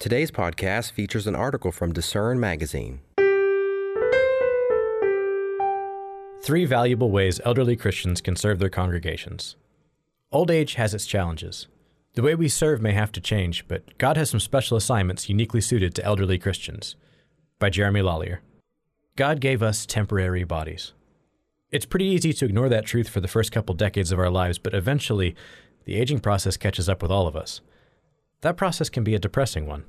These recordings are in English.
Today's podcast features an article from Discern Magazine. Three valuable ways elderly Christians can serve their congregations. Old age has its challenges. The way we serve may have to change, but God has some special assignments uniquely suited to elderly Christians. By Jeremy Lallier. God gave us temporary bodies. It's pretty easy to ignore that truth for the first couple decades of our lives, but eventually, the aging process catches up with all of us. That process can be a depressing one.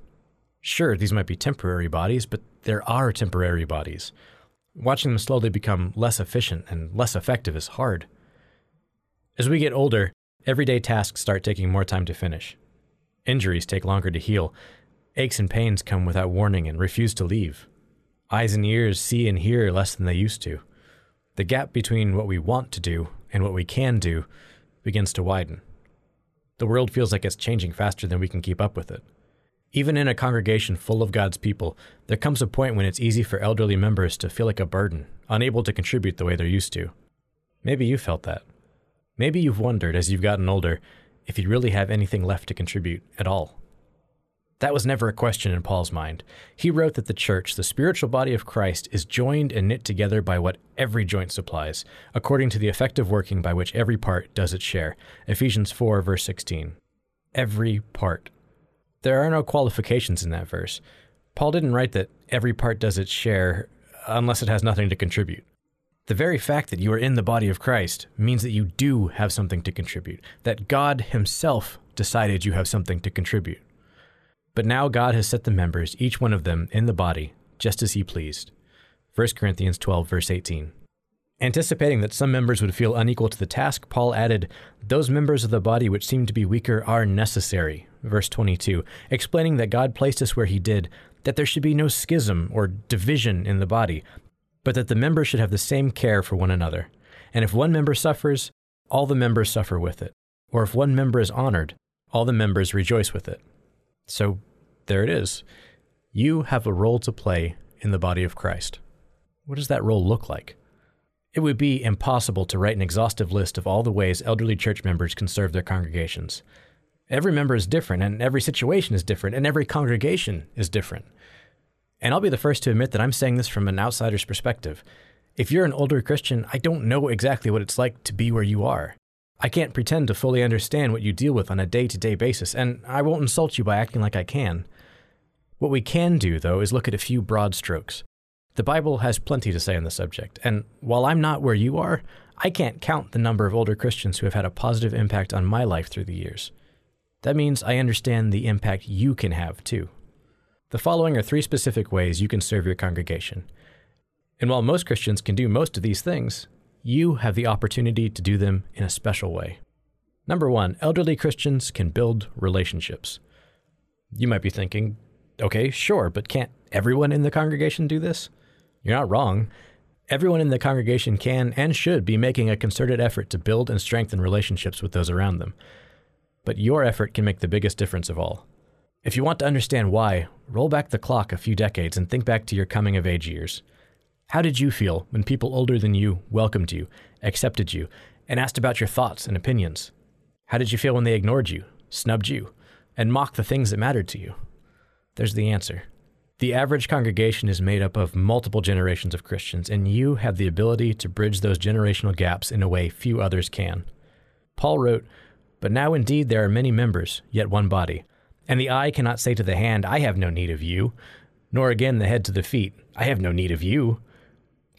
Sure, these might be temporary bodies, but there are temporary bodies. Watching them slowly become less efficient and less effective is hard. As we get older, everyday tasks start taking more time to finish. Injuries take longer to heal. Aches and pains come without warning and refuse to leave. Eyes and ears see and hear less than they used to. The gap between what we want to do and what we can do begins to widen. The world feels like it's changing faster than we can keep up with it. Even in a congregation full of God's people, there comes a point when it's easy for elderly members to feel like a burden, unable to contribute the way they're used to. Maybe you felt that. Maybe you've wondered as you've gotten older if you really have anything left to contribute at all. That was never a question in Paul's mind. He wrote that the church, the spiritual body of Christ, is joined and knit together by what every joint supplies, according to the effective working by which every part does its share. Ephesians 4, verse 16. Every part. There are no qualifications in that verse. Paul didn't write that every part does its share unless it has nothing to contribute. The very fact that you are in the body of Christ means that you do have something to contribute, that God Himself decided you have something to contribute. But now God has set the members, each one of them, in the body, just as he pleased. 1 Corinthians 12, verse 18. Anticipating that some members would feel unequal to the task, Paul added, Those members of the body which seem to be weaker are necessary. Verse 22, explaining that God placed us where he did, that there should be no schism or division in the body, but that the members should have the same care for one another. And if one member suffers, all the members suffer with it. Or if one member is honored, all the members rejoice with it. So there it is. You have a role to play in the body of Christ. What does that role look like? It would be impossible to write an exhaustive list of all the ways elderly church members can serve their congregations. Every member is different, and every situation is different, and every congregation is different. And I'll be the first to admit that I'm saying this from an outsider's perspective. If you're an older Christian, I don't know exactly what it's like to be where you are. I can't pretend to fully understand what you deal with on a day to day basis, and I won't insult you by acting like I can. What we can do, though, is look at a few broad strokes. The Bible has plenty to say on the subject, and while I'm not where you are, I can't count the number of older Christians who have had a positive impact on my life through the years. That means I understand the impact you can have, too. The following are three specific ways you can serve your congregation. And while most Christians can do most of these things, you have the opportunity to do them in a special way. Number one, elderly Christians can build relationships. You might be thinking, okay, sure, but can't everyone in the congregation do this? You're not wrong. Everyone in the congregation can and should be making a concerted effort to build and strengthen relationships with those around them. But your effort can make the biggest difference of all. If you want to understand why, roll back the clock a few decades and think back to your coming of age years. How did you feel when people older than you welcomed you, accepted you, and asked about your thoughts and opinions? How did you feel when they ignored you, snubbed you, and mocked the things that mattered to you? There's the answer. The average congregation is made up of multiple generations of Christians, and you have the ability to bridge those generational gaps in a way few others can. Paul wrote, But now indeed there are many members, yet one body. And the eye cannot say to the hand, I have no need of you, nor again the head to the feet, I have no need of you.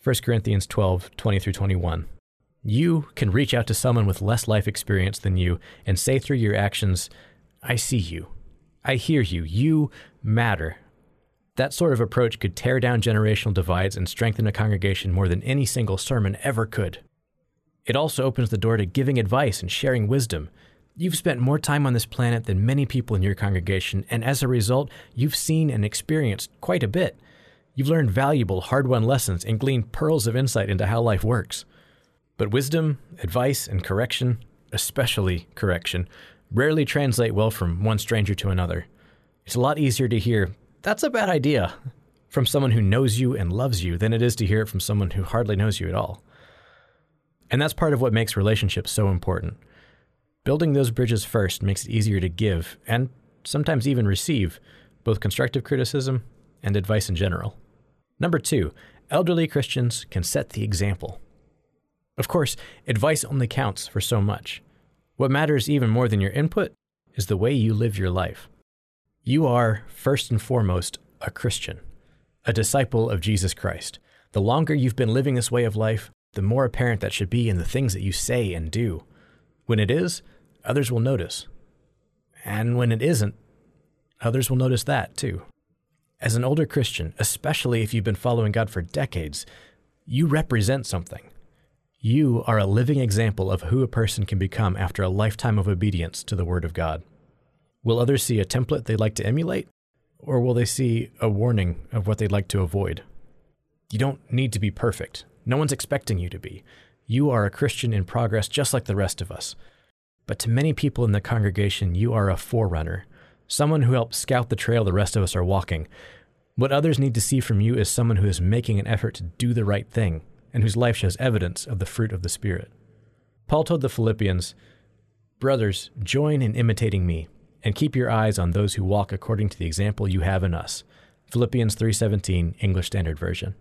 1 Corinthians 12, 20 through 21. You can reach out to someone with less life experience than you and say through your actions, I see you. I hear you. You matter. That sort of approach could tear down generational divides and strengthen a congregation more than any single sermon ever could. It also opens the door to giving advice and sharing wisdom. You've spent more time on this planet than many people in your congregation, and as a result, you've seen and experienced quite a bit. You've learned valuable, hard won lessons and gleaned pearls of insight into how life works. But wisdom, advice, and correction, especially correction, rarely translate well from one stranger to another. It's a lot easier to hear, that's a bad idea, from someone who knows you and loves you than it is to hear it from someone who hardly knows you at all. And that's part of what makes relationships so important. Building those bridges first makes it easier to give, and sometimes even receive, both constructive criticism and advice in general. Number two, elderly Christians can set the example. Of course, advice only counts for so much. What matters even more than your input is the way you live your life. You are, first and foremost, a Christian, a disciple of Jesus Christ. The longer you've been living this way of life, the more apparent that should be in the things that you say and do. When it is, others will notice. And when it isn't, others will notice that too. As an older Christian, especially if you've been following God for decades, you represent something. You are a living example of who a person can become after a lifetime of obedience to the Word of God. Will others see a template they'd like to emulate? Or will they see a warning of what they'd like to avoid? You don't need to be perfect. No one's expecting you to be. You are a Christian in progress just like the rest of us. But to many people in the congregation, you are a forerunner, someone who helps scout the trail the rest of us are walking. What others need to see from you is someone who is making an effort to do the right thing and whose life shows evidence of the fruit of the Spirit. Paul told the Philippians, Brothers, join in imitating me, and keep your eyes on those who walk according to the example you have in us. Philippians 3:17 English Standard Version.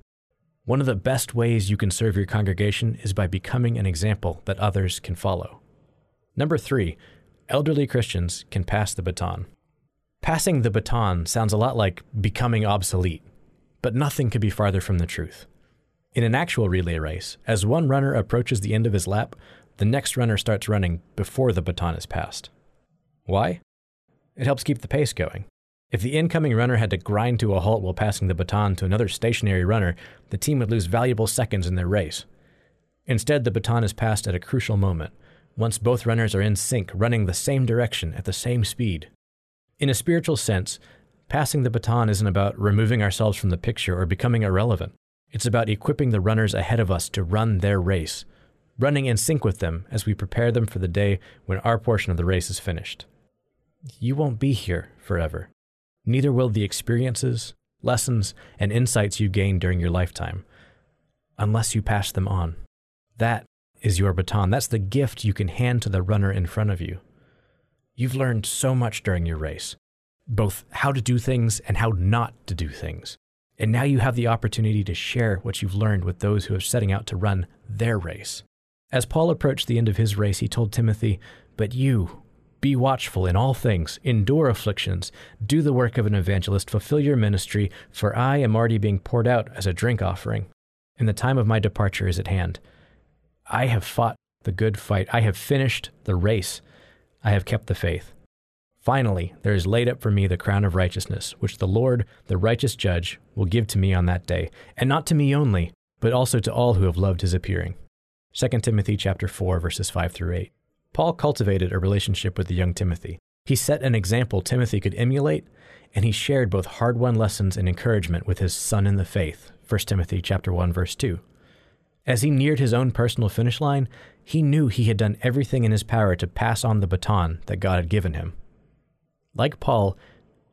One of the best ways you can serve your congregation is by becoming an example that others can follow. Number 3, elderly Christians can pass the baton. Passing the baton sounds a lot like becoming obsolete, but nothing could be farther from the truth. In an actual relay race, as one runner approaches the end of his lap, the next runner starts running before the baton is passed. Why? It helps keep the pace going. If the incoming runner had to grind to a halt while passing the baton to another stationary runner, the team would lose valuable seconds in their race. Instead, the baton is passed at a crucial moment, once both runners are in sync, running the same direction at the same speed. In a spiritual sense, passing the baton isn't about removing ourselves from the picture or becoming irrelevant. It's about equipping the runners ahead of us to run their race, running in sync with them as we prepare them for the day when our portion of the race is finished. You won't be here forever. Neither will the experiences, lessons, and insights you gain during your lifetime, unless you pass them on. That is your baton. That's the gift you can hand to the runner in front of you. You've learned so much during your race, both how to do things and how not to do things. And now you have the opportunity to share what you've learned with those who are setting out to run their race. As Paul approached the end of his race, he told Timothy, But you, be watchful in all things, endure afflictions, do the work of an evangelist, fulfill your ministry, for I am already being poured out as a drink offering, and the time of my departure is at hand. I have fought the good fight, I have finished the race. I have kept the faith. Finally, there is laid up for me the crown of righteousness, which the Lord, the righteous judge, will give to me on that day, and not to me only, but also to all who have loved his appearing. 2 Timothy chapter 4 verses 5 through 8. Paul cultivated a relationship with the young Timothy. He set an example Timothy could emulate, and he shared both hard-won lessons and encouragement with his son in the faith. 1 Timothy chapter 1 verse 2. As he neared his own personal finish line, he knew he had done everything in his power to pass on the baton that God had given him. Like Paul,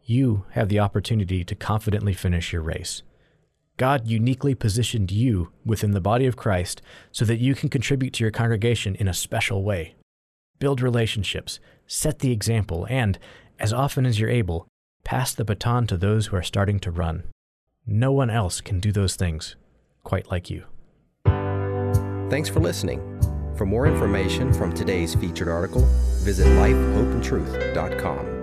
you have the opportunity to confidently finish your race. God uniquely positioned you within the body of Christ so that you can contribute to your congregation in a special way. Build relationships, set the example, and, as often as you're able, pass the baton to those who are starting to run. No one else can do those things quite like you. Thanks for listening. For more information from today's featured article, visit lifehopeandtruth.com.